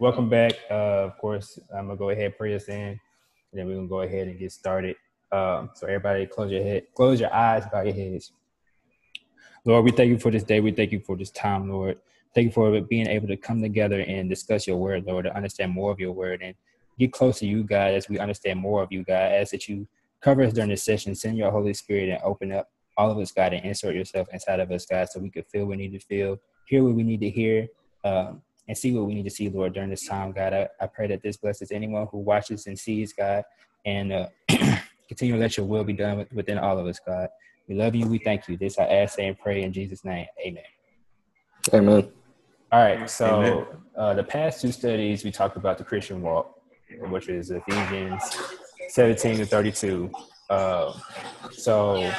Welcome back. Uh, of course, I'm gonna go ahead pray us in, and then we're gonna go ahead and get started. Um, so everybody, close your head, close your eyes, bow your heads. Lord, we thank you for this day. We thank you for this time, Lord. Thank you for being able to come together and discuss your word, Lord, to understand more of your word and get close to you, God, as we understand more of you, God. As that you cover us during this session, send your Holy Spirit and open up all of us, God, and insert yourself inside of us, God, so we could feel what we need to feel, hear what we need to hear, um, and see what we need to see, Lord, during this time, God. I, I pray that this blesses anyone who watches and sees, God, and uh, continue to let your will be done within all of us, God. We love you. We thank you. This I ask and pray in Jesus' name. Amen. Amen. All right. So uh, the past two studies, we talked about the Christian walk, which is Ephesians 17 to 32. Uh, so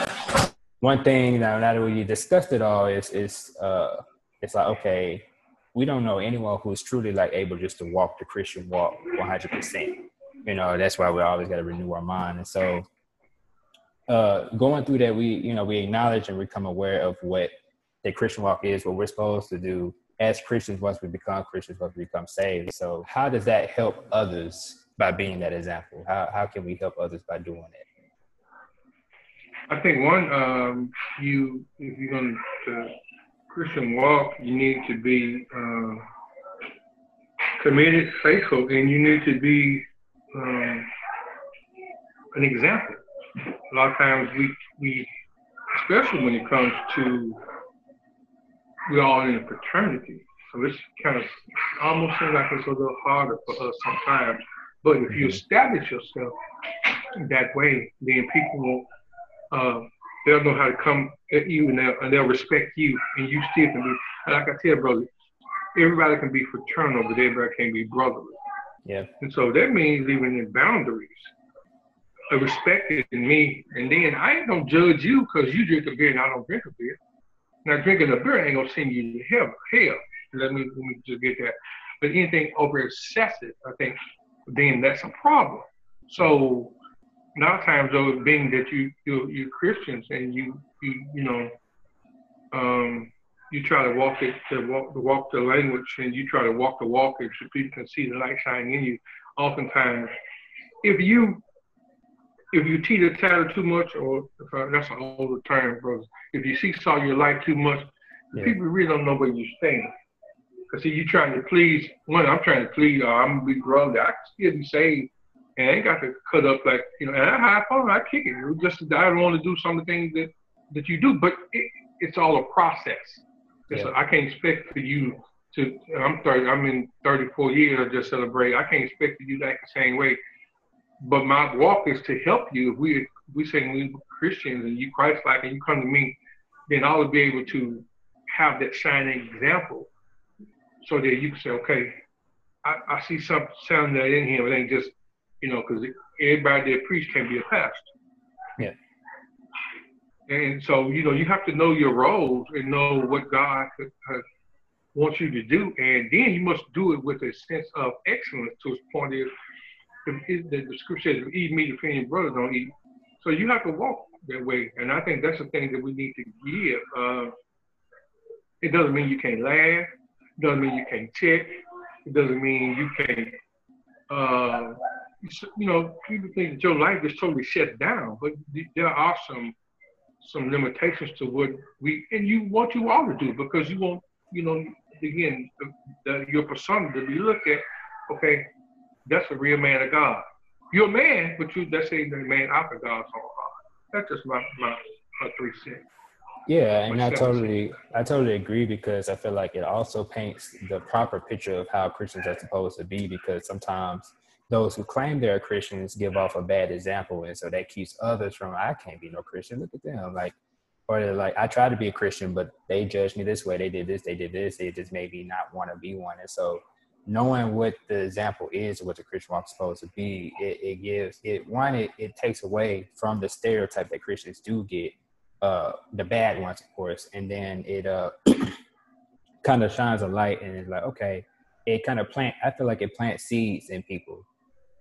one thing now, now that we discussed it all is is uh, it's like okay, we don't know anyone who's truly like able just to walk the Christian walk 100 percent. You know, that's why we always got to renew our mind. And so, uh, going through that, we you know we acknowledge and become aware of what the Christian walk is, what we're supposed to do as Christians once we become Christians, once we become saved. So, how does that help others by being that example? How how can we help others by doing it? I think one, um, you if you're going to Christian walk, you need to be uh, committed, faithful, and you need to be um, an example. A lot of times we we, especially when it comes to we're all in a fraternity, so it's kind of almost seems like it's a little harder for us sometimes. But if you mm-hmm. establish yourself that way, then people will uh, they'll know how to come at you and they'll, and they'll respect you and you still can be like I tell brother, everybody can be fraternal, but everybody can be brotherly. Yeah. And so that means even in boundaries, a respect in me, and then I ain't gonna judge you because you drink a beer and I don't drink a beer. Now drinking a beer ain't gonna send you to hell. Hell. Let me let me just get that. But anything over excessive, I think, then that's a problem. So a lot of times though, being that you you you're Christians and you you you know, um, you try to walk it to walk to walk the language and you try to walk the walk so people can see the light shining in you. Oftentimes, if you if you teeter tatter too much, or I, that's an older term, bro. If you seesaw your life too much, yeah. people really don't know where you stand. Cause see, you trying to please. One, I'm trying to please. Uh, I'm gonna be brother. I can still be saved, and I ain't got to cut up like you know. And I have fun. I kick it. it was just I don't want to do some of the things that that you do, but it, it's all a process. Yeah. I can't expect for you to. I'm 30. I'm in 34 years. I just celebrate. I can't expect for you to act the same way. But my walk is to help you. If we we say we Christians and you Christ like and you come to me, then I will be able to have that shining example, so that you can say, okay, I, I see some sound that in him. It ain't just you know because everybody that preach can be a pastor. Yeah. And so, you know, you have to know your roles and know what God wants you to do. And then you must do it with a sense of excellence to his point is the, the scripture says, eat meat if any brother don't eat. So you have to walk that way. And I think that's the thing that we need to give. Uh, it doesn't mean you can't laugh. It doesn't mean you can't check. It doesn't mean you can't, uh, you know, people think that your life is totally shut down, but there are some some limitations to what we and you want you all to do because you want you know again the, the, your persona to be looked at. Okay, that's a real man of God. You're a man, but you that's the man after God's own heart. That's just my my, my three cents. Yeah, and I totally I totally agree because I feel like it also paints the proper picture of how Christians are supposed to be because sometimes those who claim they're Christians give off a bad example, and so that keeps others from. I can't be no Christian. Look at them, like, or they're like, I try to be a Christian, but they judge me this way. They did this. They did this. They just made me not want to be one. And so, knowing what the example is, what the Christian walk is supposed to be, it, it gives it one. It, it takes away from the stereotype that Christians do get, uh, the bad ones, of course, and then it uh kind of shines a light and it's like, okay, it kind of plant. I feel like it plants seeds in people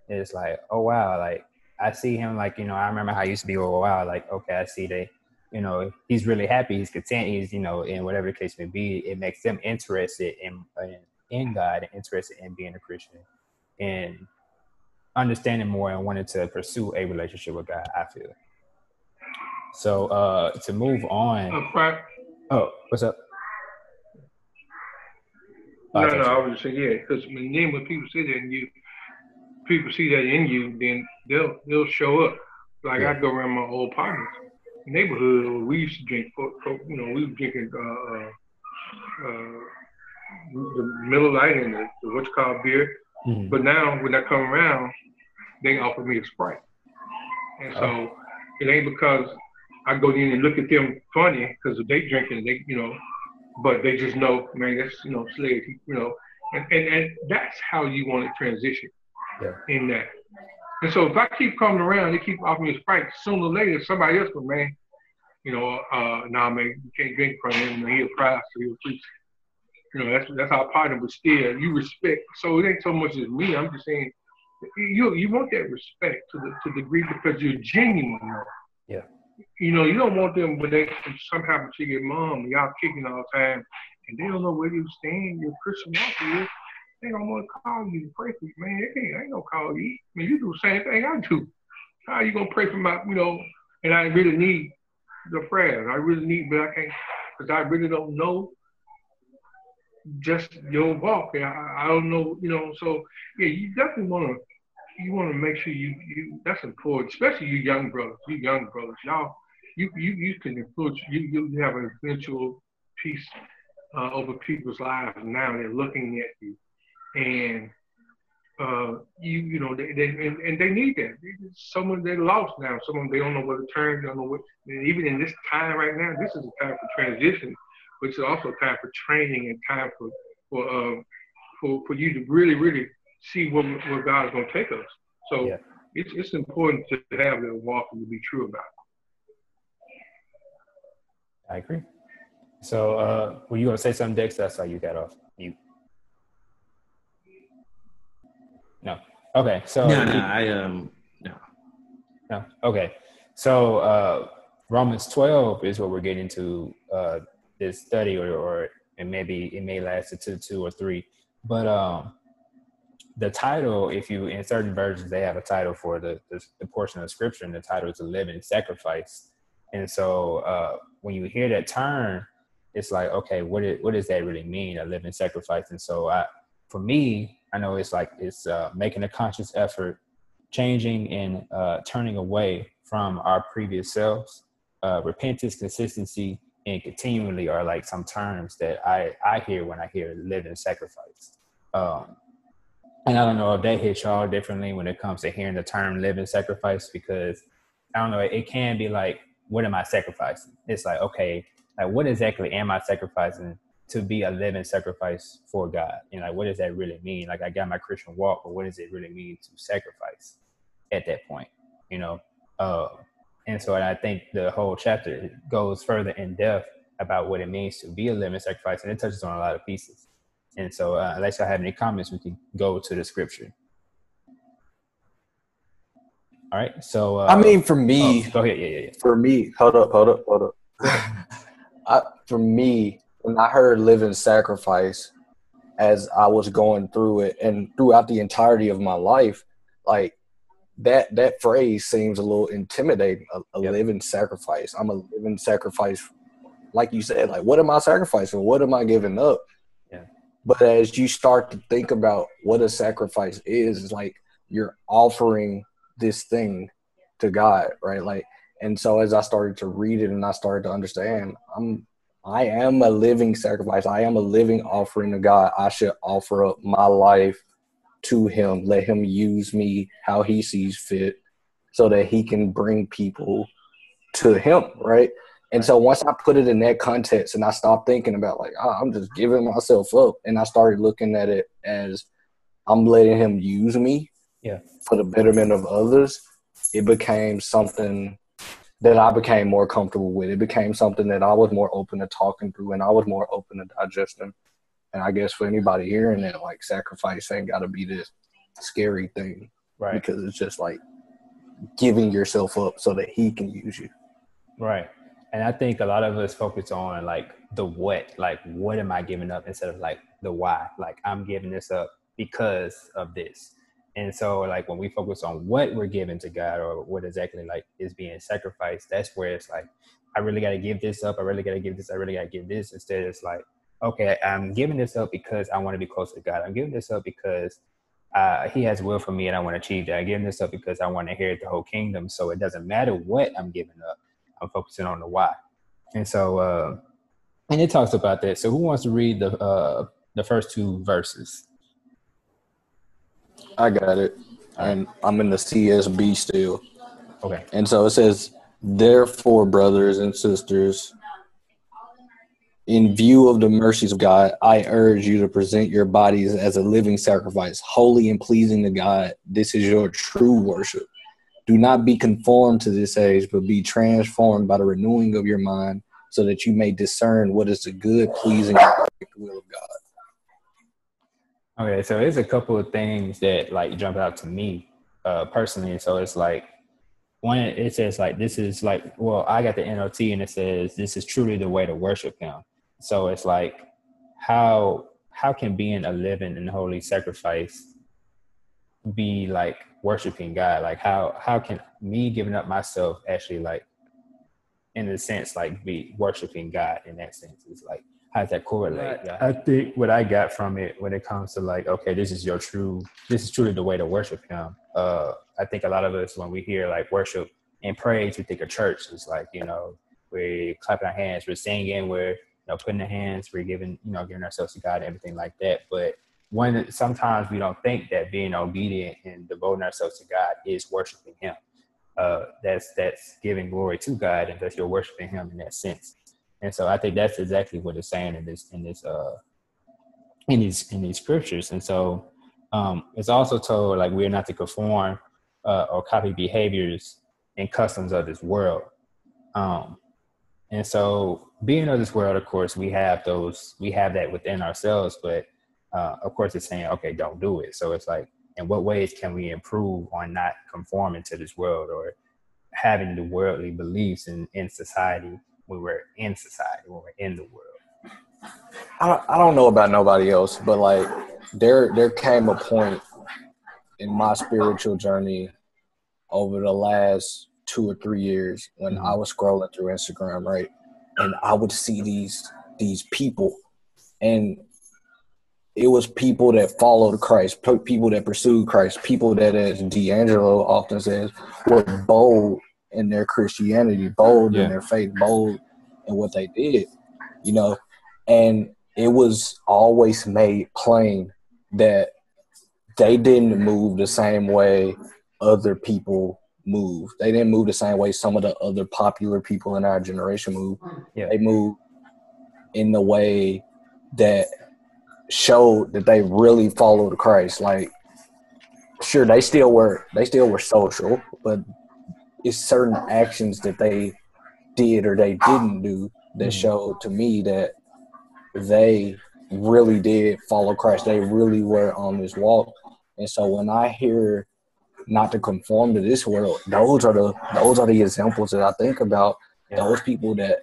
it's like, oh wow, like I see him like, you know, I remember how I used to be, oh wow, like, okay, I see they you know he's really happy, he's content, he's you know in whatever the case may be, it makes them interested in in, in God and interested in being a Christian and understanding more and wanting to pursue a relationship with God. I feel. So uh to move on. Uh, oh, what's up? No, no, I was just saying, yeah, because when then when people sit there and you, people see that in you, then they'll they'll show up. Like yeah. I go around my old partners neighborhood, we used to drink, you know, we were drinking uh, uh, uh, the Miller Lite and the, the what's called beer. Mm-hmm. But now when I come around, they offer me a Sprite. And so oh. it ain't because I go in and look at them funny because they drinking, they, you know, but they just know, man, that's, you know, slave, you know, and, and, and that's how you want to transition yeah. in that. And so if I keep coming around, they keep offering me a Sprite, sooner or later, somebody else will, man, you know, uh, nah, man, you can't drink from him. He'll cry, so he'll preach. You know, that's that's our partner, but still, you respect. So it ain't so much as me. I'm just saying, you you want that respect to the to the degree because you're genuine. Yeah. You know, you don't want them when they somehow to your mom, y'all kicking all the time, and they don't know where you stand, your Christian walk is. They don't want to call you to pray for you, man. They ain't, ain't no call you. I mean, you do the same thing I do. How you gonna pray for my, you know? And I really need the prayers. I really need, but I can't, because I really don't know just your walk. I, I don't know, you know. So yeah, you definitely want to you want to make sure you you that's important, especially you young brothers. You young brothers, y'all, you you you can influence. You you have an influential piece uh, over people's lives now. They're looking at you, and uh, you you know they, they and, and they need that. Someone they lost now. Someone they don't know where to turn. They don't know what. even in this time right now, this is a time for transition, but it's also a time for training and time for for uh, for for you to really really see where where God is going to take us. So yeah. it's it's important to have that walk and to be true about. It. I agree. So, uh, were you going to say something, Dex? That's how you got off mute. No. Okay. So no, no, I um no. No. Okay. So uh Romans 12 is what we're getting to uh this study or or and maybe it may last to two or three. But um the title, if you in certain versions they have a title for the, the, the portion of scripture, and the title is a living sacrifice. And so uh when you hear that term, it's like, okay, what is, what does that really mean, a living sacrifice? And so I for me, I know it's like it's uh, making a conscious effort, changing and uh, turning away from our previous selves. Uh, repentance, consistency, and continually are like some terms that I I hear when I hear living sacrifice. Um, and I don't know if that hits y'all differently when it comes to hearing the term living sacrifice because I don't know it can be like what am I sacrificing? It's like okay, like what exactly am I sacrificing to be a living sacrifice for God. Know, like, what does that really mean? Like, I got my Christian walk, but what does it really mean to sacrifice at that point? You know, uh, and so I think the whole chapter goes further in depth about what it means to be a living sacrifice, and it touches on a lot of pieces. And so, uh, unless y'all have any comments, we can go to the scripture. All right. So, uh, I mean, for me, oh, go ahead. Yeah, yeah, yeah. For me, hold up, hold up, hold up. I, for me, when I heard living sacrifice as I was going through it and throughout the entirety of my life, like that that phrase seems a little intimidating. A, a yep. living sacrifice. I'm a living sacrifice. Like you said, like what am I sacrificing? What am I giving up? Yeah. But as you start to think about what a sacrifice is, it's like you're offering this thing to God, right? Like, and so as I started to read it and I started to understand, I'm I am a living sacrifice. I am a living offering to God. I should offer up my life to Him. Let Him use me how He sees fit so that He can bring people to Him, right? And so once I put it in that context and I stopped thinking about, like, oh, I'm just giving myself up, and I started looking at it as I'm letting Him use me yeah. for the betterment of others, it became something that I became more comfortable with. It became something that I was more open to talking through and I was more open to digesting. And I guess for anybody hearing that, like sacrifice ain't got to be this scary thing. Right. Because it's just like giving yourself up so that he can use you. Right. and I think a lot of us focus on like the what, like what am I giving up instead of like the why. Like I'm giving this up because of this. And so like when we focus on what we're giving to God or what exactly like is being sacrificed, that's where it's like, I really gotta give this up, I really gotta give this, I really gotta give this. Instead it's like, okay, I'm giving this up because I want to be close to God. I'm giving this up because uh, He has will for me and I want to achieve that. I'm giving this up because I want to inherit the whole kingdom. So it doesn't matter what I'm giving up. I'm focusing on the why. And so, uh, and it talks about that. So who wants to read the uh, the first two verses? I got it. And I'm in the CSB still. Okay. And so it says, Therefore, brothers and sisters, in view of the mercies of God, I urge you to present your bodies as a living sacrifice, holy and pleasing to God. This is your true worship. Do not be conformed to this age, but be transformed by the renewing of your mind, so that you may discern what is the good, pleasing, and perfect will of God. Okay, so there's a couple of things that like jump out to me uh, personally. So it's like one, it says like this is like well, I got the NLT and it says this is truly the way to worship Him. So it's like how how can being a living and holy sacrifice be like worshiping God? Like how how can me giving up myself actually like in a sense like be worshiping God in that sense? It's like how does that correlate? Yeah. I think what I got from it when it comes to like, okay, this is your true, this is truly the way to worship Him. Uh, I think a lot of us when we hear like worship and praise, we think of church. It's like you know we're clapping our hands, we're singing, we're you know putting our hands, we're giving you know giving ourselves to God, and everything like that. But when sometimes we don't think that being obedient and devoting ourselves to God is worshiping Him. Uh, that's that's giving glory to God, and that you're worshiping Him in that sense. And so I think that's exactly what it's saying in this in this uh in these in these scriptures. And so um it's also told like we're not to conform uh, or copy behaviors and customs of this world. Um and so being of this world, of course, we have those we have that within ourselves, but uh of course it's saying, okay, don't do it. So it's like in what ways can we improve on not conforming to this world or having the worldly beliefs in, in society when we're in society, when we're in the world. I don't, I don't know about nobody else, but like there there came a point in my spiritual journey over the last two or three years when mm-hmm. I was scrolling through Instagram, right? And I would see these these people and it was people that followed Christ, people that pursued Christ, people that, as D'Angelo often says, were bold in their Christianity, bold yeah. in their faith, bold in what they did, you know. And it was always made plain that they didn't move the same way other people move. They didn't move the same way some of the other popular people in our generation move. Yeah. They moved in the way that showed that they really followed Christ. Like, sure, they still were they still were social, but it's certain actions that they did or they didn't do that mm-hmm. showed to me that they really did follow Christ. They really were on this walk. And so when I hear not to conform to this world, those are the those are the examples that I think about. Those people that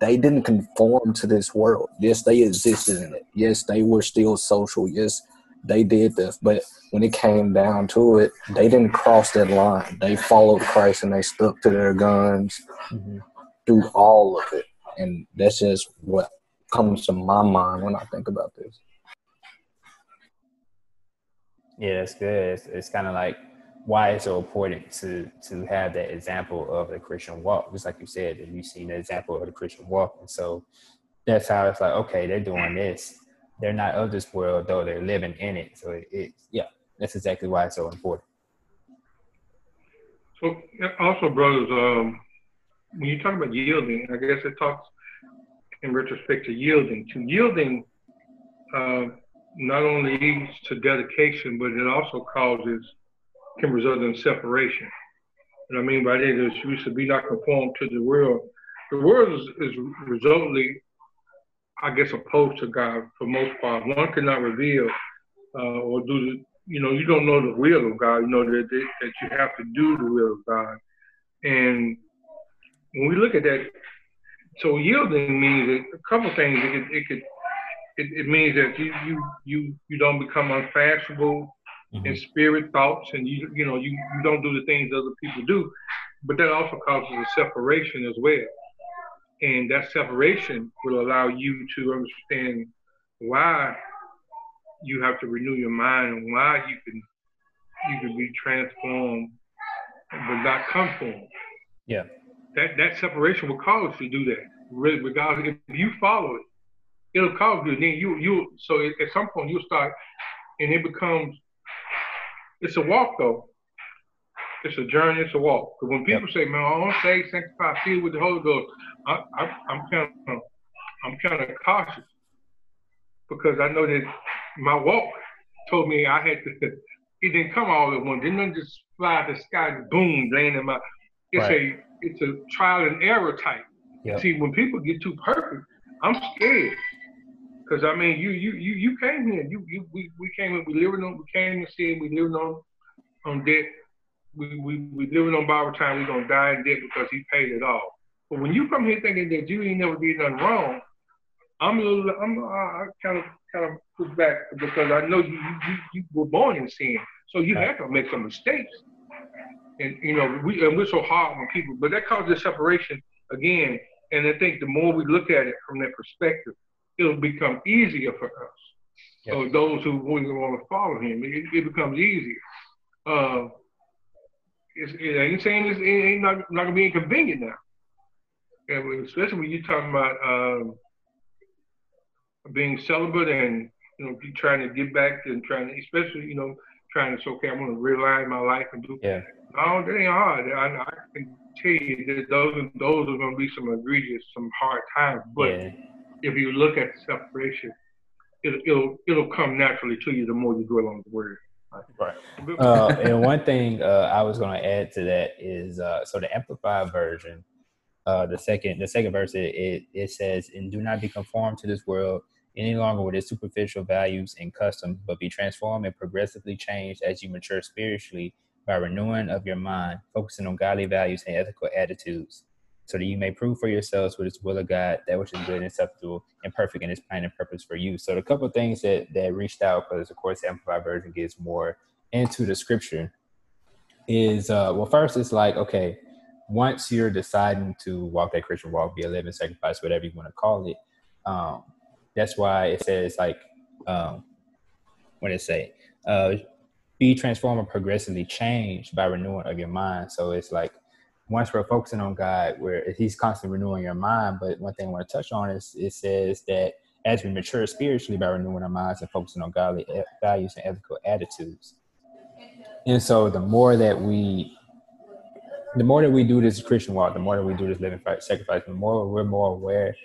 they didn't conform to this world. Yes, they existed in it. Yes, they were still social. Yes, they did this. But when it came down to it, they didn't cross that line. They followed Christ and they stuck to their guns mm-hmm. through all of it. And that's just what comes to my mind when I think about this. Yeah, that's good. It's, it's kind of like why it's so important to to have that example of the Christian walk. Just like you said, that you've seen the example of the Christian walk, and so that's how it's like. Okay, they're doing this. They're not of this world, though they're living in it. So it, it yeah, that's exactly why it's so important. So also, brothers, um, when you talk about yielding, I guess it talks in retrospect to yielding. To yielding uh, not only leads to dedication, but it also causes can result in separation. What I mean by that is you should be not conformed to the world. The world is, is resultantly, I guess, opposed to God for most part. One cannot reveal uh, or do you know, you don't know the will of God. You know that, that that you have to do the will of God. And when we look at that So yielding means a couple things. It could, it could it, it means that you you you you don't become unfashionable mm-hmm. in spirit thoughts, and you you know you, you don't do the things other people do. But that also causes a separation as well, and that separation will allow you to understand why you have to renew your mind and why you can you can be transformed but not conformed. Yeah. That that separation will cause you to do that. Regardless, if you follow it, it'll cause you. Then you you so at some point you'll start, and it becomes. It's a walk though. It's a journey. It's a walk. Because when people yep. say, "Man, I want to say sanctify, filled with the Holy Ghost," I, I, I'm kind of I'm kind of cautious because I know that my walk told me I had to. It didn't come all at once. It didn't just fly to the sky and boom, land in my. It's right. a it's a trial and error type. Yep. See, when people get too perfect, I'm scared. Cause I mean, you you you you came here. You you we, we came in. We living on. We came to see. We living on on debt. We we we living on borrowed time. We gonna die in debt because he paid it all. But when you come here thinking that you ain't never did nothing wrong, I'm a little. I'm I kind of kind of back because I know you you you were born in sin, so you have to make some mistakes. And you know we and we're so hard on people, but that causes separation again. And I think the more we look at it from that perspective, it'll become easier for us. Yep. So those who want to follow him, it, it becomes easier. Uh, it's, it ain't saying it's, it ain't not, not gonna be inconvenient now. And especially when you're talking about um, being celibate and you know trying to get back and trying to, especially you know trying to say, okay, I'm gonna realign my life and do. Yeah. No, that ain't hard. I, I can tell you that those those are gonna be some egregious, some hard times, but. Yeah if you look at separation, it, it'll it'll come naturally to you the more you dwell on the word. Right. Uh, and one thing uh, I was going to add to that is uh, so the amplified version, uh, the second the second verse it, it, it says, "And do not be conformed to this world any longer with its superficial values and customs, but be transformed and progressively changed as you mature spiritually by renewing of your mind, focusing on godly values and ethical attitudes." so that you may prove for yourselves what is will of God, that which is good and acceptable and perfect in His plan and purpose for you. So the couple things that that reached out, because of course the Amplified version gets more into the scripture, is uh, well first it's like okay, once you're deciding to walk that Christian walk, be a living sacrifice, whatever you want to call it, um, that's why it says like um, what did it say? Uh, be transformed and progressively changed by renewing of your mind. So it's like once we're focusing on God, where He's constantly renewing your mind. But one thing I want to touch on is it says that as we mature spiritually by renewing our minds and focusing on godly values and ethical attitudes. And so the more that we the more that we do this Christian walk, the more that we do this living sacrifice, the more we're more aware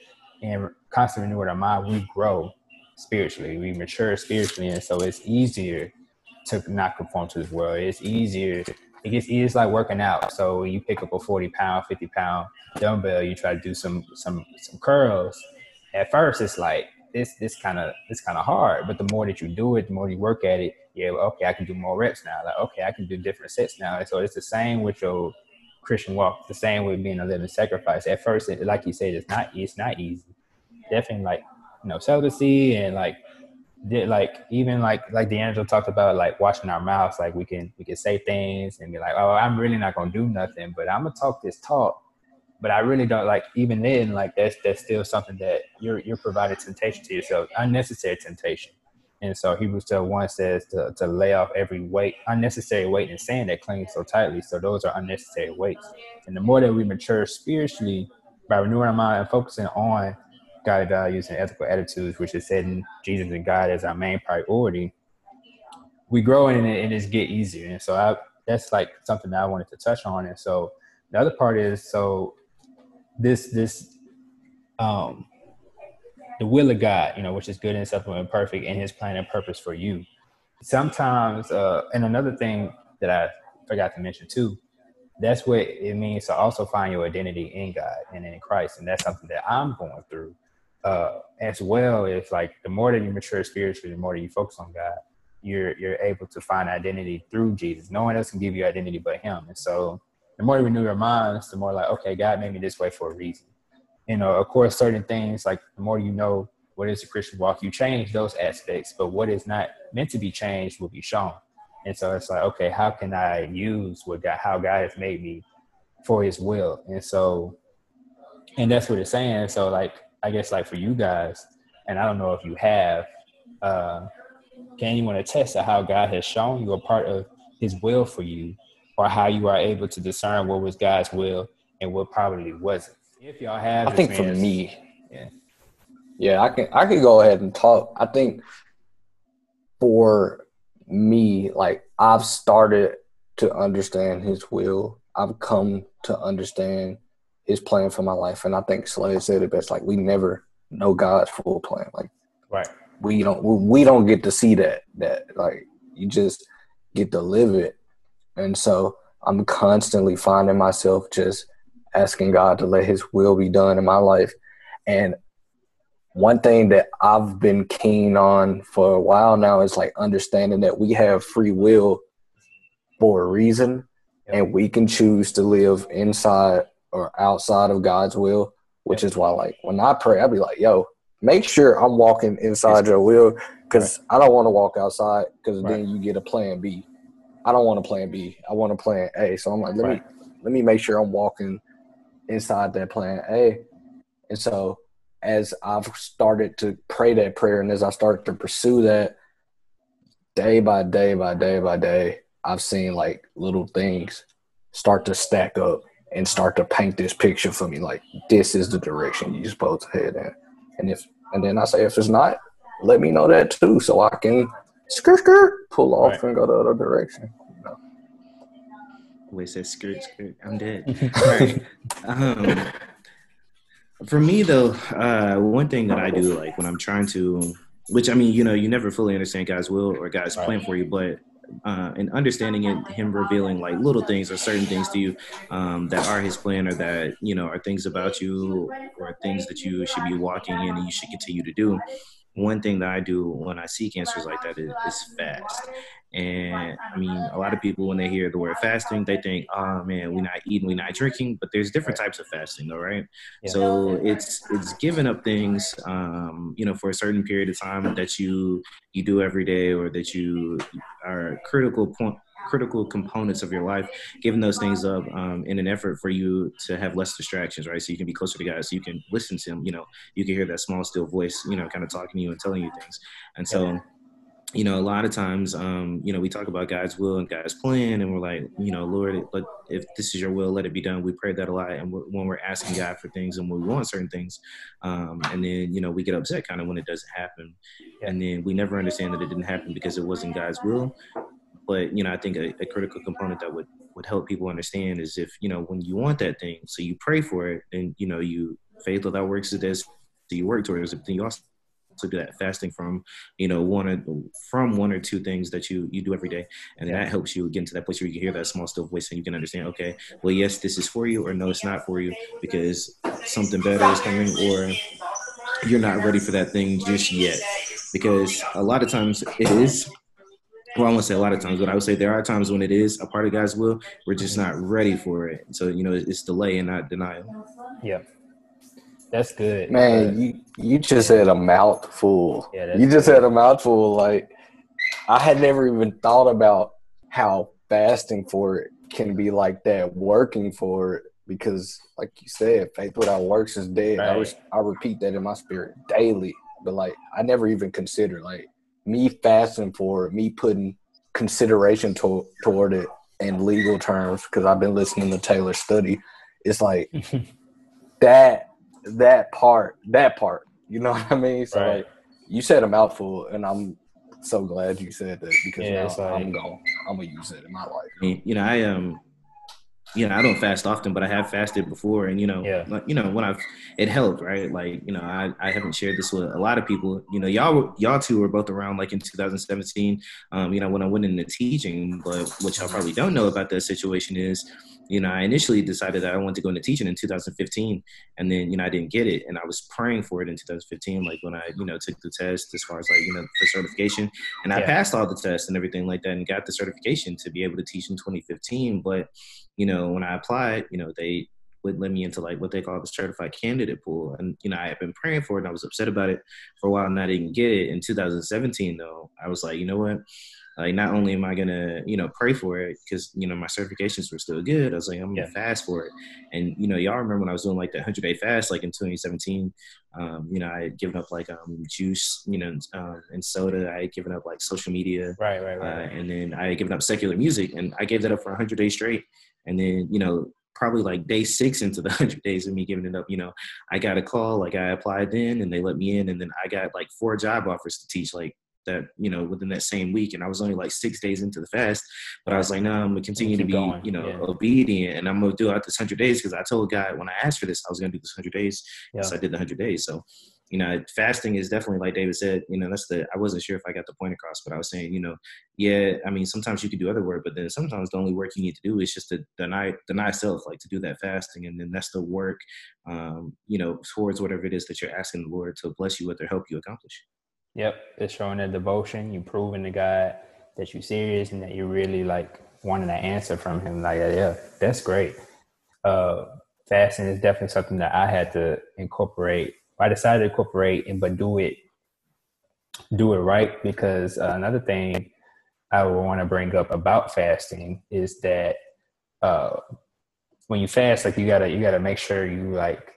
and constantly renewing our mind, we grow spiritually, we mature spiritually, and so it's easier to not conform to this world. It's easier it gets it's like working out. So you pick up a 40 pound, 50 pound dumbbell, you try to do some some some curls. At first it's like this this kind of this kind of hard, but the more that you do it, the more you work at it, yeah, okay, I can do more reps now. Like, okay, I can do different sets now. And so it's the same with your Christian walk, the same with being a living sacrifice. At first, it, like you said, it's not it's not easy. Definitely like you know celibacy and like did like even like like D'Angelo talked about like washing our mouths, like we can we can say things and be like, oh, I'm really not gonna do nothing, but I'm gonna talk this talk. But I really don't like even then like that's that's still something that you're you're providing temptation to yourself, unnecessary temptation. And so Hebrews 12 1 says to, to lay off every weight, unnecessary weight and sand that clings so tightly. So those are unnecessary weights. And the more that we mature spiritually by renewing our mind and focusing on values and ethical attitudes, which is setting Jesus and God as our main priority, we grow in it and it's get easier. And so I, that's like something that I wanted to touch on. And so the other part is so this this um the will of God, you know, which is good and acceptable and perfect in his plan and purpose for you. Sometimes uh and another thing that I forgot to mention too, that's what it means to also find your identity in God and in Christ. And that's something that I'm going through uh, as well is like the more that you mature spiritually, the more that you focus on God, you're you're able to find identity through Jesus. No one else can give you identity but Him. And so, the more you renew your minds, the more like, okay, God made me this way for a reason. you know, of course, certain things like the more you know what is a Christian walk, you change those aspects, but what is not meant to be changed will be shown. And so it's like, okay, how can I use what God, how God has made me for His will? And so, and that's what it's saying. So, like, I guess, like for you guys, and I don't know if you have, uh, can anyone attest to how God has shown you a part of His will for you, or how you are able to discern what was God's will and what probably wasn't? If y'all have, I think for me, yeah, yeah, I can I can go ahead and talk. I think for me, like I've started to understand His will. I've come to understand His plan for my life, and I think Slade said it best. Like we never know God's full plan. Like right, we don't we don't get to see that that like you just get to live it and so i'm constantly finding myself just asking god to let his will be done in my life and one thing that i've been keen on for a while now is like understanding that we have free will for a reason and we can choose to live inside or outside of god's will which is why like when i pray i'll be like yo make sure I'm walking inside your will because right. I don't want to walk outside because right. then you get a plan B. I don't want a plan B. I want a plan A. So I'm like, let right. me let me make sure I'm walking inside that plan A. And so as I've started to pray that prayer and as I start to pursue that day by day by day by day, I've seen like little things start to stack up and start to paint this picture for me like this is the direction you're supposed to head in. And if and then I say if it's not, let me know that too, so I can skirt skirt pull off right. and go the other direction. You know? Wait, says skirt skirt. I'm dead. All right. Um, for me though, uh, one thing that I do like when I'm trying to, which I mean, you know, you never fully understand God's will or God's right. plan for you, but uh, and understanding it, him revealing like little things or certain things to you um, that are his plan or that you know are things about you or things that you should be walking in and you should continue to do. One thing that I do when I seek answers like that is, is fast. And I mean, a lot of people when they hear the word fasting, they think, "Oh man, we're not eating, we're not drinking." But there's different types of fasting, though, right? Yeah. So it's it's giving up things, um, you know, for a certain period of time that you you do every day, or that you are critical point critical components of your life, giving those things up um, in an effort for you to have less distractions, right? So you can be closer to God, so you can listen to Him. You know, you can hear that small, still voice, you know, kind of talking to you and telling you things. And so, you know, a lot of times, um, you know, we talk about God's will and God's plan, and we're like, you know, Lord, but if this is your will, let it be done. We pray that a lot, and we're, when we're asking God for things and when we want certain things, um, and then you know, we get upset kind of when it doesn't happen, and then we never understand that it didn't happen because it wasn't God's will. But you know, I think a, a critical component that would would help people understand is if you know when you want that thing, so you pray for it, and you know, you faith without works is dead. So you work towards it, then you also to do that fasting from you know one or from one or two things that you you do every day and that helps you get into that place where you can hear that small still voice and you can understand okay well yes this is for you or no it's not for you because something better is coming or you're not ready for that thing just yet because a lot of times it is well, I won't say a lot of times, but I would say there are times when it is a part of God's will. We're just not ready for it. So, you know, it's delay and not denial. Yeah. That's good. Man, you you just had a mouthful. Yeah, you just good. had a mouthful. Like I had never even thought about how fasting for it can be like that, working for it. Because, like you said, faith without works is dead. Right. I was I repeat that in my spirit daily. But like I never even considered like me fasting for it, me putting consideration to, toward it in legal terms because I've been listening to Taylor study. It's like that that part, that part. You know what I mean? So right. like, you said a mouthful, and I'm so glad you said that because yeah, now like, I'm going I'm gonna use it in my life. You know, I um you know, I don't fast often, but I have fasted before, and you know, yeah. like, you know, when I've it helped, right? Like, you know, I, I haven't shared this with a lot of people. You know, y'all y'all two were both around like in 2017. Um, you know, when I went into teaching, but what y'all probably don't know about that situation is, you know, I initially decided that I wanted to go into teaching in 2015, and then you know I didn't get it, and I was praying for it in 2015, like when I you know took the test as far as like you know the certification, and I passed all the tests and everything like that, and got the certification to be able to teach in 2015, but you know, when I applied, you know, they would let me into like what they call the certified candidate pool. And you know, I had been praying for it and I was upset about it for a while and I didn't get it. In 2017 though, I was like, you know what? Like not only am I gonna, you know, pray for it because you know my certifications were still good. I was like, I'm gonna yeah. fast for it. And you know, y'all remember when I was doing like the 100 day fast, like in 2017. Um, you know, I had given up like um juice, you know, um, and soda. I had given up like social media, right, right, right. Uh, and then I had given up secular music, and I gave that up for 100 days straight. And then you know, probably like day six into the 100 days of me giving it up, you know, I got a call, like I applied in and they let me in. And then I got like four job offers to teach like that, you know, within that same week. And I was only like six days into the fast, but I was like, no, I'm gonna continue to be, going. you know, yeah. obedient and I'm gonna do out this 100 days because I told God when I asked for this, I was gonna do this 100 days. Yeah. So I did the 100 days. So you know, fasting is definitely like David said, you know, that's the, I wasn't sure if I got the point across, but I was saying, you know, yeah, I mean, sometimes you could do other work, but then sometimes the only work you need to do is just to deny, deny self, like to do that fasting. And then that's the work, um, you know, towards whatever it is that you're asking the Lord to bless you with or help you accomplish. Yep. It's showing that devotion, you proving to God that you're serious and that you're really like wanting an answer from him. Like, yeah, that's great. Uh, fasting is definitely something that I had to incorporate I decided to incorporate and but do it do it right because uh, another thing I want to bring up about fasting is that uh, when you fast, like you gotta you gotta make sure you like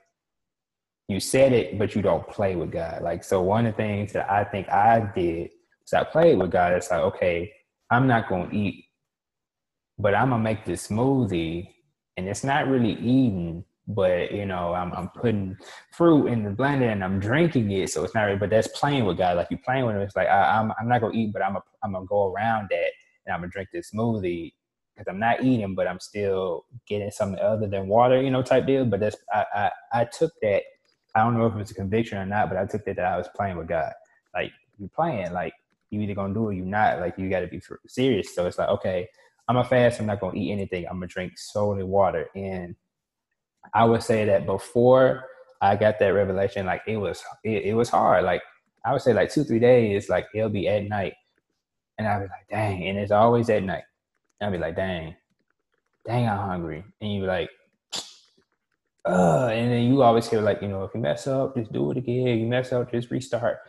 you said it, but you don't play with God. Like so, one of the things that I think I did was I played with God. It's like okay, I'm not gonna eat, but I'm gonna make this smoothie, and it's not really eating but you know I'm, I'm putting fruit in the blender and I'm drinking it, so it's not. Really, but that's playing with God. Like you playing with him. It's like I, am I'm, I'm not gonna eat, but I'm a, I'm gonna go around that and I'm gonna drink this smoothie because I'm not eating, but I'm still getting something other than water, you know, type deal. But that's I I, I took that. I don't know if it was a conviction or not, but I took that that I was playing with God. Like you're playing, like you either gonna do it, or you not. Like you got to be serious. So it's like okay, I'm a fast. I'm not gonna eat anything. I'm gonna drink solely water and I would say that before I got that revelation, like it was it, it was hard. Like I would say like two, three days, like it'll be at night. And I'll be like, dang, and it's always at night. And I'll be like, dang, dang, I'm hungry. And you like, uh, and then you always hear like, you know, if you mess up, just do it again. You mess up, just restart.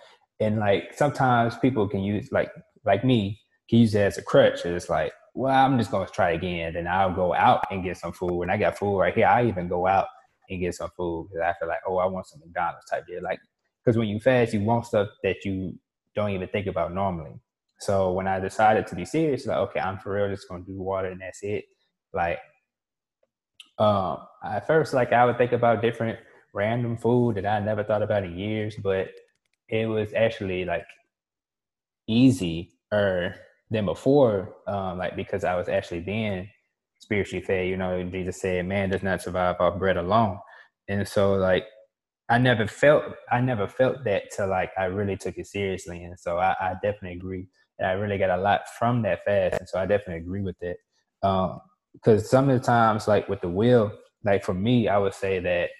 And like sometimes people can use like like me, can use it as a crutch. It's like, well, I'm just gonna try again. Then I'll go out and get some food. When I got food right here, I even go out and get some food because I feel like, oh, I want some McDonald's type deal. Like, because when you fast, you want stuff that you don't even think about normally. So when I decided to be serious, like, okay, I'm for real, just gonna do water and that's it. Like, um, at first, like I would think about different random food that I never thought about in years, but it was actually like easy or than before, um, like because I was actually being spiritually fed. You know, Jesus said, "Man does not survive off bread alone," and so like I never felt I never felt that till like I really took it seriously, and so I, I definitely agree. And I really got a lot from that fast, and so I definitely agree with that. Because um, some of the times, like with the will, like for me, I would say that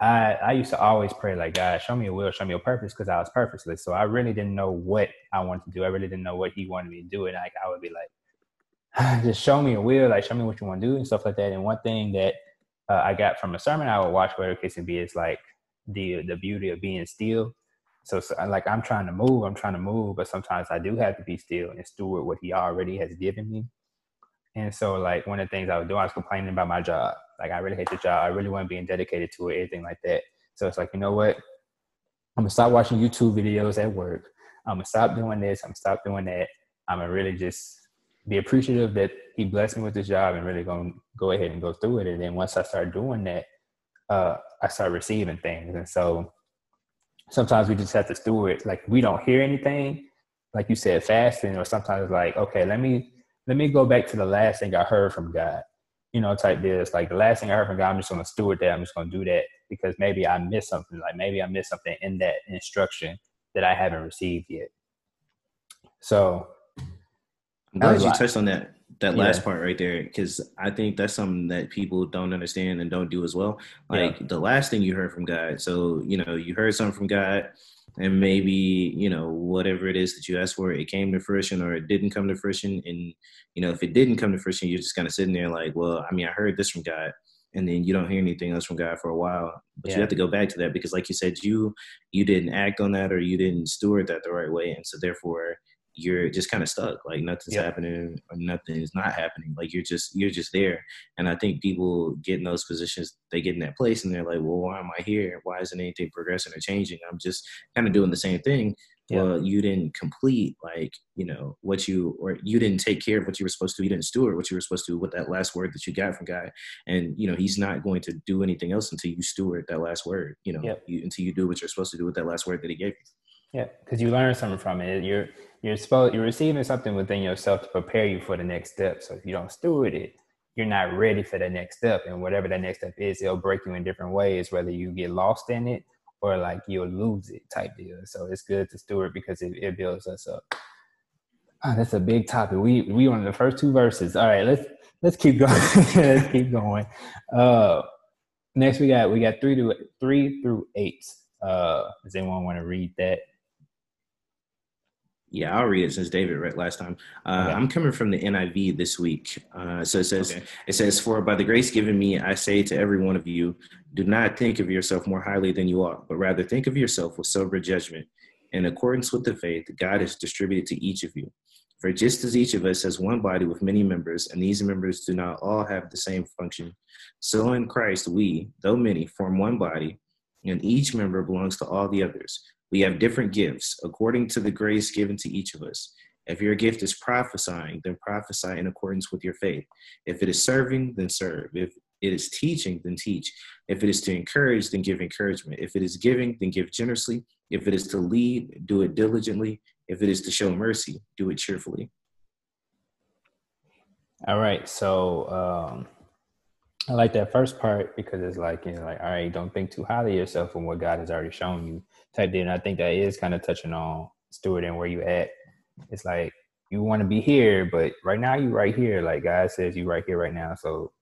I I used to always pray like God, show me a will, show me a purpose, because I was purposeless. So I really didn't know what I wanted to do. I really didn't know what He wanted me to do, and like I would be like, just show me a will, like show me what you want to do and stuff like that. And one thing that uh, I got from a sermon I would watch, whatever case it be, is like the the beauty of being still. So, so like I'm trying to move, I'm trying to move, but sometimes I do have to be still and steward what He already has given me. And so, like one of the things I was doing, I was complaining about my job like I really hate the job. I really wasn't being dedicated to it, anything like that. So it's like, you know what? I'm gonna stop watching YouTube videos at work. I'm gonna stop doing this. I'm gonna stop doing that. I'm gonna really just be appreciative that he blessed me with this job and really gonna go ahead and go through it. And then once I start doing that, uh, I start receiving things. And so sometimes we just have to steward. Like we don't hear anything, like you said, fasting, or sometimes like, okay, let me let me go back to the last thing I heard from God you know, type deals. Like the last thing I heard from God, I'm just gonna steward that. I'm just gonna do that because maybe I missed something. Like maybe I missed something in that instruction that I haven't received yet. So I'm glad you touched on that that yeah. last part right there because I think that's something that people don't understand and don't do as well. Like yeah. the last thing you heard from God. So you know, you heard something from God and maybe you know whatever it is that you asked for it came to fruition or it didn't come to fruition and you know if it didn't come to fruition you're just kind of sitting there like well i mean i heard this from god and then you don't hear anything else from God for a while. But Yeah. you have to go back to that because, like you said, you you didn't act on that or you didn't steward that the right way, and so therefore you're just kind of stuck. Like nothing's happening or nothing is not happening. Like you're just you're just there. And I think people get in those positions, they get in that place, and they're like, "Well, why am I here? Why isn't anything progressing or changing? I'm just kind of doing the same thing." Well, you didn't complete like you know what you or you didn't take care of what you were supposed to. You didn't steward what you were supposed to with that last word that you got from God. And you know He's not going to do anything else until you steward that last word. You know, Yep. you, until you do what you're supposed to do with that last word that He gave you. Yeah, because you learn something from it. You're you're supposed you're receiving something within yourself to prepare you for the next step. So if you don't steward it, you're not ready for the next step. And whatever that next step is, it'll break you in different ways, whether you get lost in it or like you'll lose it type deal. So it's good to steward because it, it builds us up. Ah, that's a big topic. We we on the first two verses. All right, let's let's keep going. let's keep going. Uh next we got we got three to three through eight. Uh does anyone want to read that? Yeah, I'll read it since David read last time. Uh, Okay. I'm coming from the NIV this week. Uh, so it says, Okay. "It says, for by the grace given me, I say to every one of you, do not think of yourself more highly than you ought, but rather think of yourself with sober judgment, in accordance with the faith God has distributed to each of you. For just as each of us has one body with many members, and these members do not all have the same function, so in Christ we, though many, form one body, and each member belongs to all the others." We have different gifts according to the grace given to each of us. If your gift is prophesying, then prophesy in accordance with your faith. If it is serving, then serve. If it is teaching, then teach. If it is to encourage, then give encouragement. If it is giving, then give generously. If it is to lead, do it diligently. If it is to show mercy, do it cheerfully. All right. So um I like that first part because it's like, you know, like, all right, don't think too highly of yourself and what God has already shown you type. And I think that is kind of touching on stewarding where you at. It's like you want to be here, but right now you're right here. Like God says you right here right now. So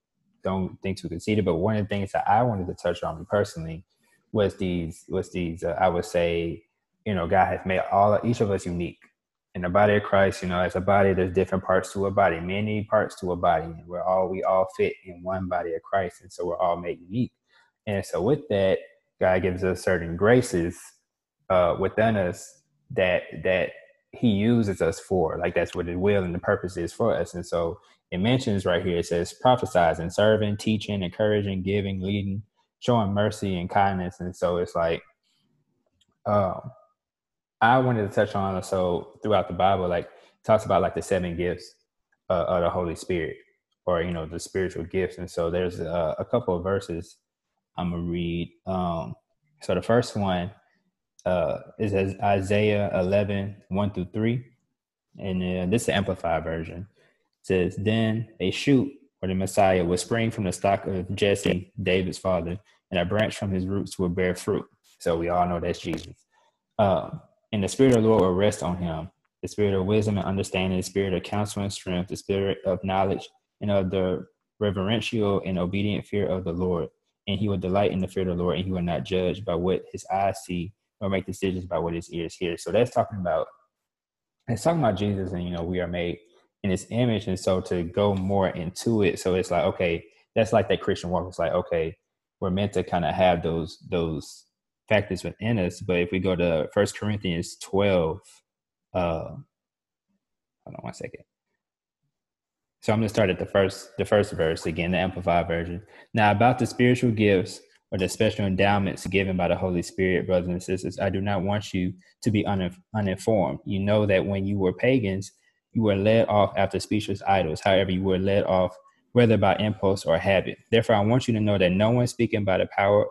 don't think too conceited. But one of the things that I wanted to touch on personally was these was these uh, I would say, you know, God has made all each of us unique in the body of Christ, you know, as a body, there's different parts to a body, many parts to a body. And we're all we all fit in one body of Christ, and so we're all made unique. And so with that, God gives us certain graces uh, within us that that He uses us for. Like that's what His will and the purpose is for us. And so it mentions right here, it says prophesizing, serving, teaching, encouraging, giving, leading, showing mercy and kindness. And so it's like, um, I wanted to touch on so throughout the Bible, like talks about like the seven gifts uh, of the Holy Spirit, or you know the spiritual gifts. And so there's uh, a couple of verses I'm gonna read. Um, so the first one uh, is as Isaiah 11, 1 through 3. And uh, this is the Amplified version. It says, Then a shoot, or the Messiah, will spring from the stock of Jesse, David's father, and a branch from his roots will bear fruit. So we all know that's Jesus. Um, and the Spirit of the Lord will rest on him the spirit of wisdom and understanding, the spirit of counsel and strength, the spirit of knowledge, and of the reverential and obedient fear of the Lord. And he will delight in the fear of the Lord, and he will not judge by what his eyes see, or make decisions by what his ears hear. So that's talking about it's talking about Jesus, and you know, we are made in his image. And so to go more into it, so it's like, okay, that's like that Christian walk. It's like, okay, we're meant to kind of have those those factors within us. But if we go to First Corinthians 12, uh hold on one second. So I'm gonna start at the first the first verse again, the amplified version. Now about the spiritual gifts or the special endowments given by the Holy Spirit, brothers and sisters, I do not want you to be un- uninformed. You know that when you were pagans, you were led off after speechless idols. However, you were led off whether by impulse or habit. Therefore, I want you to know that no one speaking by the power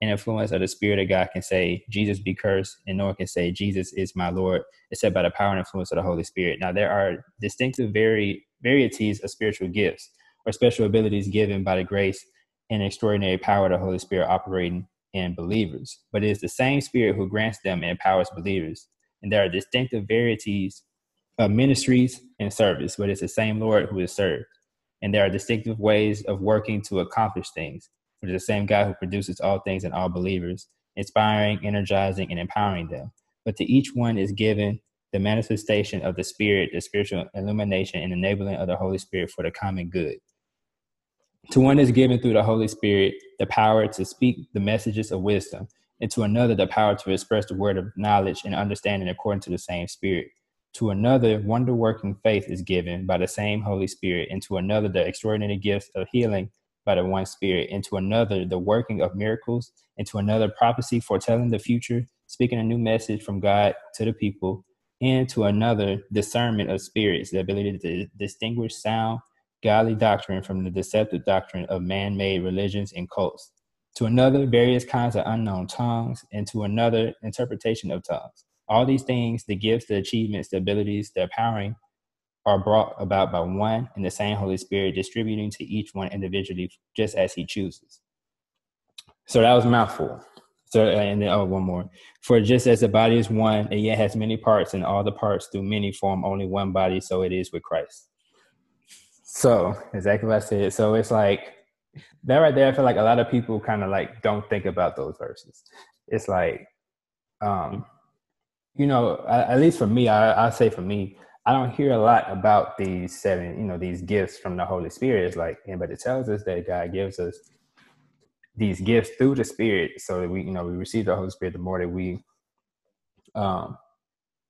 and influence of the Spirit of God can say, Jesus be cursed, and no one can say, Jesus is my Lord, except by the power and influence of the Holy Spirit. Now, there are distinctive vari- varieties of spiritual gifts or special abilities given by the grace and extraordinary power of the Holy Spirit operating in believers. But it is the same Spirit who grants them and empowers believers. And there are distinctive varieties of ministries and service, but it's the same Lord who is served. And there are distinctive ways of working to accomplish things which is the same God who produces all things in all believers, inspiring, energizing, and empowering them. But to each one is given the manifestation of the Spirit, the spiritual illumination and enabling of the Holy Spirit for the common good. To one is given through the Holy Spirit the power to speak the messages of wisdom, and to another the power to express the word of knowledge and understanding according to the same Spirit. To another, wonder working faith is given by the same Holy Spirit, and to another, the extraordinary gifts of healing by the one Spirit, and to another, the working of miracles, and to another, prophecy foretelling the future, speaking a new message from God to the people, and to another, discernment of spirits, the ability to distinguish sound, godly doctrine from the deceptive doctrine of man made religions and cults. To another, various kinds of unknown tongues, and to another, interpretation of tongues. All these things, the gifts, the achievements, the abilities, the empowering, are brought about by one and the same Holy Spirit, distributing to each one individually just as He chooses. So that was mouthful. So and then oh, one more. For just as the body is one, and yet has many parts, and all the parts through many form only one body, so it is with Christ. So exactly what I said. So it's like that right there. I feel like a lot of people kind of like don't think about those verses. It's like, um, you know, at least for me, I, I say for me, I don't hear a lot about these seven, you know, these gifts from the Holy Spirit. It's like, but it tells us that God gives us these gifts through the Spirit, so that we, you know, we receive the Holy Spirit. The more that we um,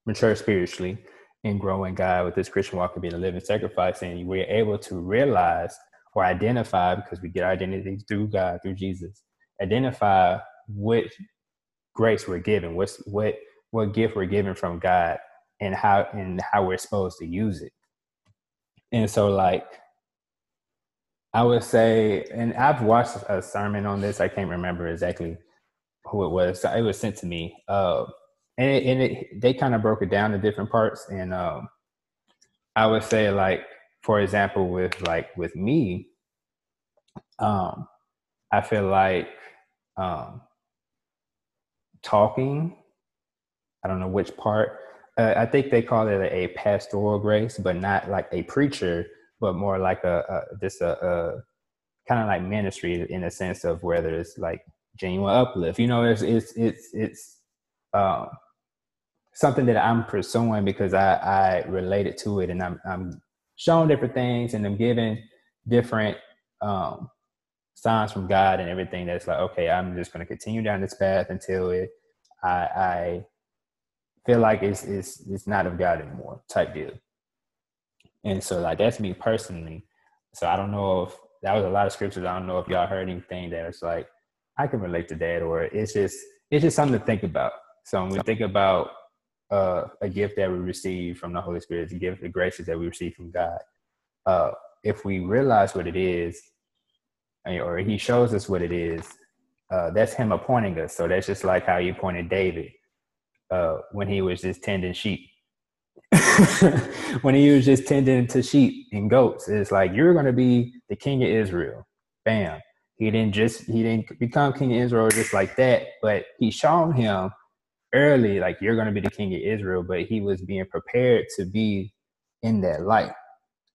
mature spiritually and grow in God with this Christian walk of being a living sacrifice, and we're able to realize or identify because we get our identity through God, through Jesus, identify what grace we're given, what's what what gift we're given from God and how and how we're supposed to use it. And so like I would say, and I've watched a sermon on this. I can't remember exactly who it was. It was sent to me, uh, and, it, and it, they kind of broke it down to different parts. And um, I would say, like for example, with like with me, um, I feel like um, talking. I don't know which part, uh, I think they call it a, pastoral grace, but not like a preacher, but more like a, a just a, a kind of like ministry in a sense of whether it's like genuine uplift. You know, it's it's it's it's um, something that I'm pursuing because I I related to it, and I'm I'm showing different things, and I'm giving different um, signs from God and everything. That's like, okay, I'm just going to continue down this path until it I I feel like it's it's it's not of God anymore type deal. And so like that's me personally. So I don't know if that was a lot of scriptures. I don't know if y'all heard anything that it's like I can relate to that or it's just it's just something to think about. So when we think about uh, a gift that we receive from the Holy Spirit, a gift, the graces that we receive from God, uh, if we realize what it is, or He shows us what it is, uh, that's Him appointing us. So that's just like how He appointed David uh, when he was just tending sheep. when he was just tending to sheep and goats, it's like you're going to be the king of Israel. Bam. He didn't just he didn't become king of Israel just like that, but he shown him early like you're going to be the king of Israel, but he was being prepared to be in that light.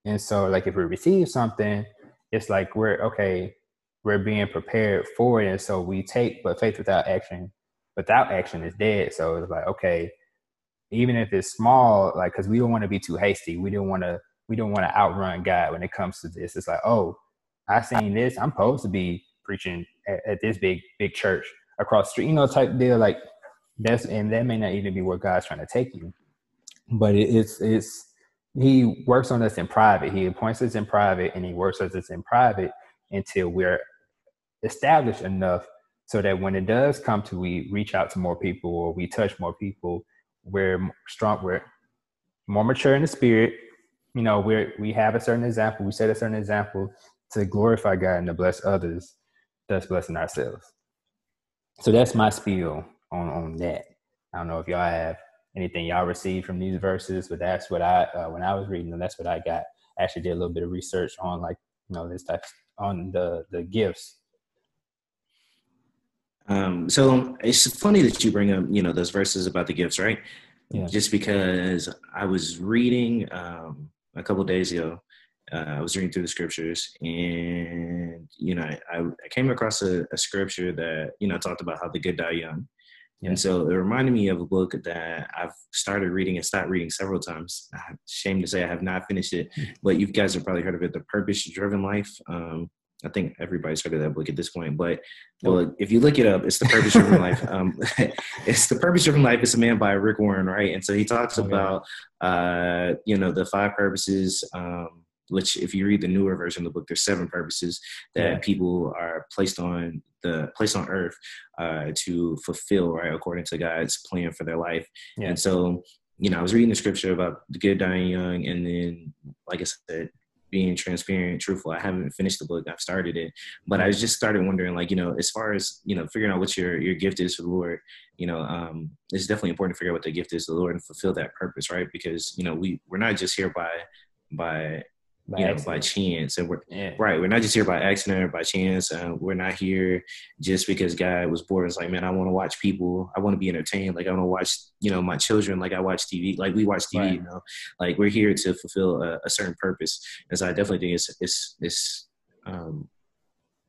And so like if we receive something, it's like we're okay, we're being prepared for it and so we take but faith without action without action is dead. So it's like, okay, even if it's small, like, cause we don't want to be too hasty. We don't want to, we don't want to outrun God when it comes to this. It's like, oh, I seen this. I'm supposed to be preaching at, at this big, big church across street, you know, type deal. Like that's, and that may not even be where God's trying to take you, but it, it's, it's, he works on us in private. He appoints us in private and he works on us in private until we're established enough so that when it does come to we reach out to more people or we touch more people, we're strong, we're more mature in the spirit. You know, we're we have a certain example, we set a certain example to glorify God and to bless others, thus blessing ourselves. So that's my spiel on on that. I don't know if y'all have anything y'all received from these verses, but that's what I uh, when I was reading them, that's what I got. I actually did a little bit of research on like you know this type on the the gifts um, so it's funny that you bring up, you know, those verses about the gifts, right? Yeah. Just because I was reading um, a couple days ago, uh, I was reading through the scriptures, and you know, I, I came across a, a, scripture that you know talked about how the good die young, yeah. and so it reminded me of a book that I've started reading and stopped reading several times. Shame to say I have not finished it, hmm. but you guys have probably heard of it, "The Purpose Driven Life." Um, I think everybody's heard of that book at this point. But well, if you look it up, it's the Purpose Driven Life. Um, it's the Purpose Driven Life. It's a man by Rick Warren, right? And so he talks okay. about uh, you know the five purposes. Um, which if you read the newer version of the book, there's seven purposes that yeah. people are placed on the placed on earth uh, to fulfill, right, according to God's plan for their life. Yeah. And so, you know, I was reading the scripture about the good dying young, and then, like I said, being transparent, truthful. I haven't finished the book. I've started it, but I just started wondering, like, you know, as far as you know, figuring out what your your gift is for the Lord. You know, um, it's definitely important to figure out what the gift is to the Lord and fulfill that purpose, right? Because you know, we we're not just here by by by you know, by chance. And we're yeah. right. We're not just here by accident or by chance. Uh, we're not here just because God was bored. It's like, man, I want to watch people. I want to be entertained. Like I want to watch, you know, my children. Like I watch TV. Like we watch TV. Right. You know, like we're here to fulfill a, a, certain purpose. And so I definitely think it's it's it's um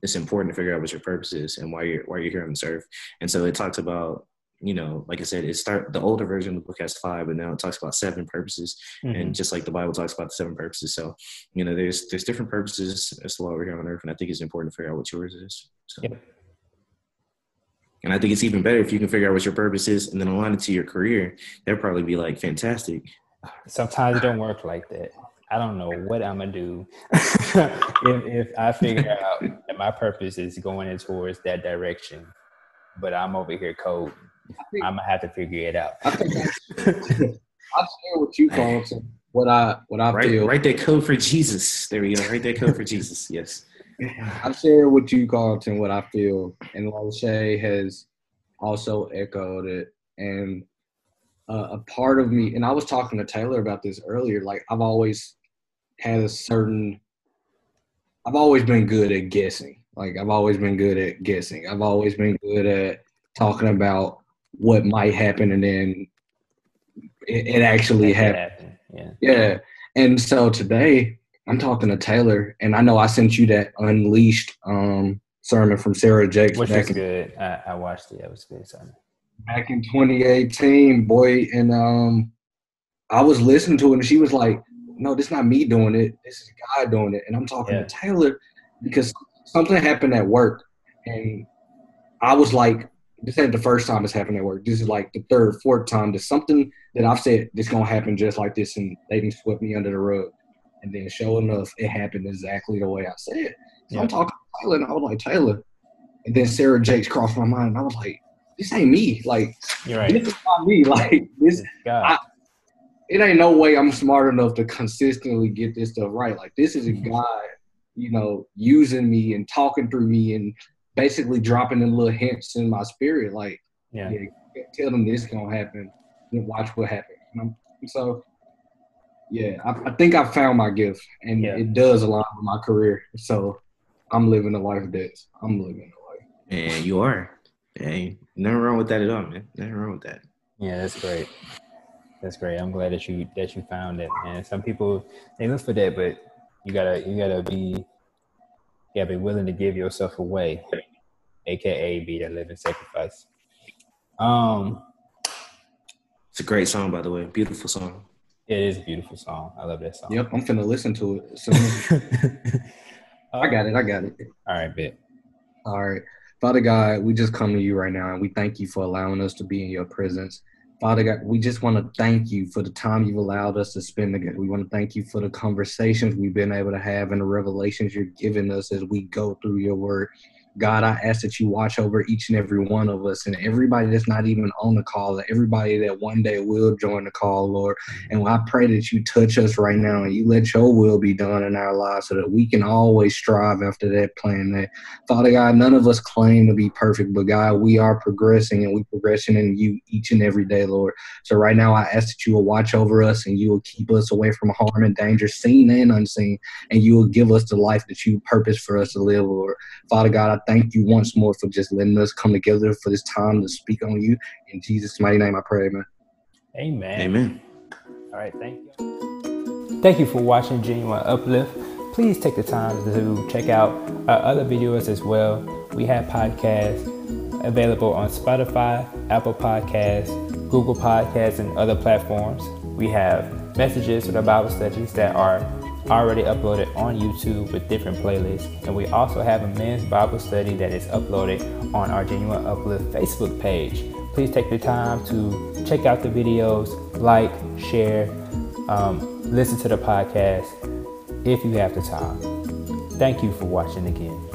it's important to figure out what your purpose is and why you're why you're here on this earth. And so it talks about you know, like I said, it start the older version of the book has five, but now it talks about seven purposes, mm-hmm. and just like the Bible talks about the seven purposes. So, you know, there's there's different purposes as to why we're here on earth, and I think it's important to figure out what yours is. So, yep. and I think it's even better if you can figure out what your purpose is and then align it to your career. That'd probably be like fantastic. Sometimes it don't work like that. I don't know what I'm gonna do if, if I figure out that my purpose is going in towards that direction, but I'm over here coding think, I'm gonna have to figure it out. I think I share what you, Carlton. What I what I write, feel. Write that code for Jesus. There we go. Write that code for Jesus. Yes. I share with you, Carlton, what I feel, and Lachey has also echoed it. And uh, a part of me, and I was talking to Taylor about this earlier. Like I've always had a certain, I've always been good at guessing. Like I've always been good at guessing. I've always been good at talking about what might happen and then it, it actually happened. Happen. Yeah. Yeah. And so today I'm talking to Taylor and I know I sent you that unleashed um, sermon from Sarah Jakes. Which was in, good. I, I, watched it. It was good sermon. Back in 2018, boy, and um I was listening to it and she was like, No, this is not me doing it. This is God doing it. And I'm talking yeah. to Taylor because something happened at work and I was like, this ain't the first time it's happened at work. This is like the third, fourth time. There's something that I've said that's gonna happen just like this, and they didn't sweep me under the rug. And then, sure enough, it happened exactly the way I said. So yeah. I'm talking to Taylor, and I was like, Taylor. And then Sarah Jakes crossed my mind, and I was like, this ain't me. Like, right. this is not me. Like, this, I, it ain't no way I'm smart enough to consistently get this stuff right. Like, this is a mm-hmm. guy, you know, using me and talking through me and basically dropping them little hints in my spirit, like, yeah, yeah tell them this gonna happen, and watch what happens. And so, yeah, I, I, think I found my gift, and yeah. it does align with my career. So, I'm living the life that I'm living the life. And you are. Hey, nothing wrong with that at all, man. Nothing wrong with that. Yeah, that's great. That's great. I'm glad that you that you found it. And some people they look for that, but you gotta you gotta be you gotta be willing to give yourself away aka be the living sacrifice. Um, it's a great song, by the way. Beautiful song. It is a beautiful song. I love that song. Yep, I'm finna listen to it. So I got it. I got it. All right, bet. All right. Father God, we just come to you right now and we thank you for allowing us to be in your presence. Father God, we just want to thank you for the time you've allowed us to spend together. We want to thank you for the conversations we've been able to have and the revelations you're giving us as we go through your word. God, I ask that you watch over each and every one of us and everybody that's not even on the call, everybody that one day will join the call, Lord. And I pray that you touch us right now and you let your will be done in our lives so that we can always strive after that plan. That Father God, none of us claim to be perfect, but God, we are progressing and we progressing in you each and every day, Lord. So right now I ask that you will watch over us and you will keep us away from harm and danger, seen and unseen, and you will give us the life that you purpose for us to live, Lord. Father God, I thank you once more for just letting us come together for this time to speak on you. In Jesus' mighty name, I pray, amen. Amen. Amen. All right, thank you. Thank you for watching Genuine Uplift. Please take the time to check out our other videos as well. We have podcasts available on Spotify, Apple Podcasts, Google Podcasts, and other platforms. We have messages for the Bible studies that are already uploaded on YouTube with different playlists. And we also have a men's Bible study that is uploaded on our Genuine Uplift Facebook page. Please take the time to check out the videos, like, share, um, listen to the podcast if you have the time. Thank you for watching again.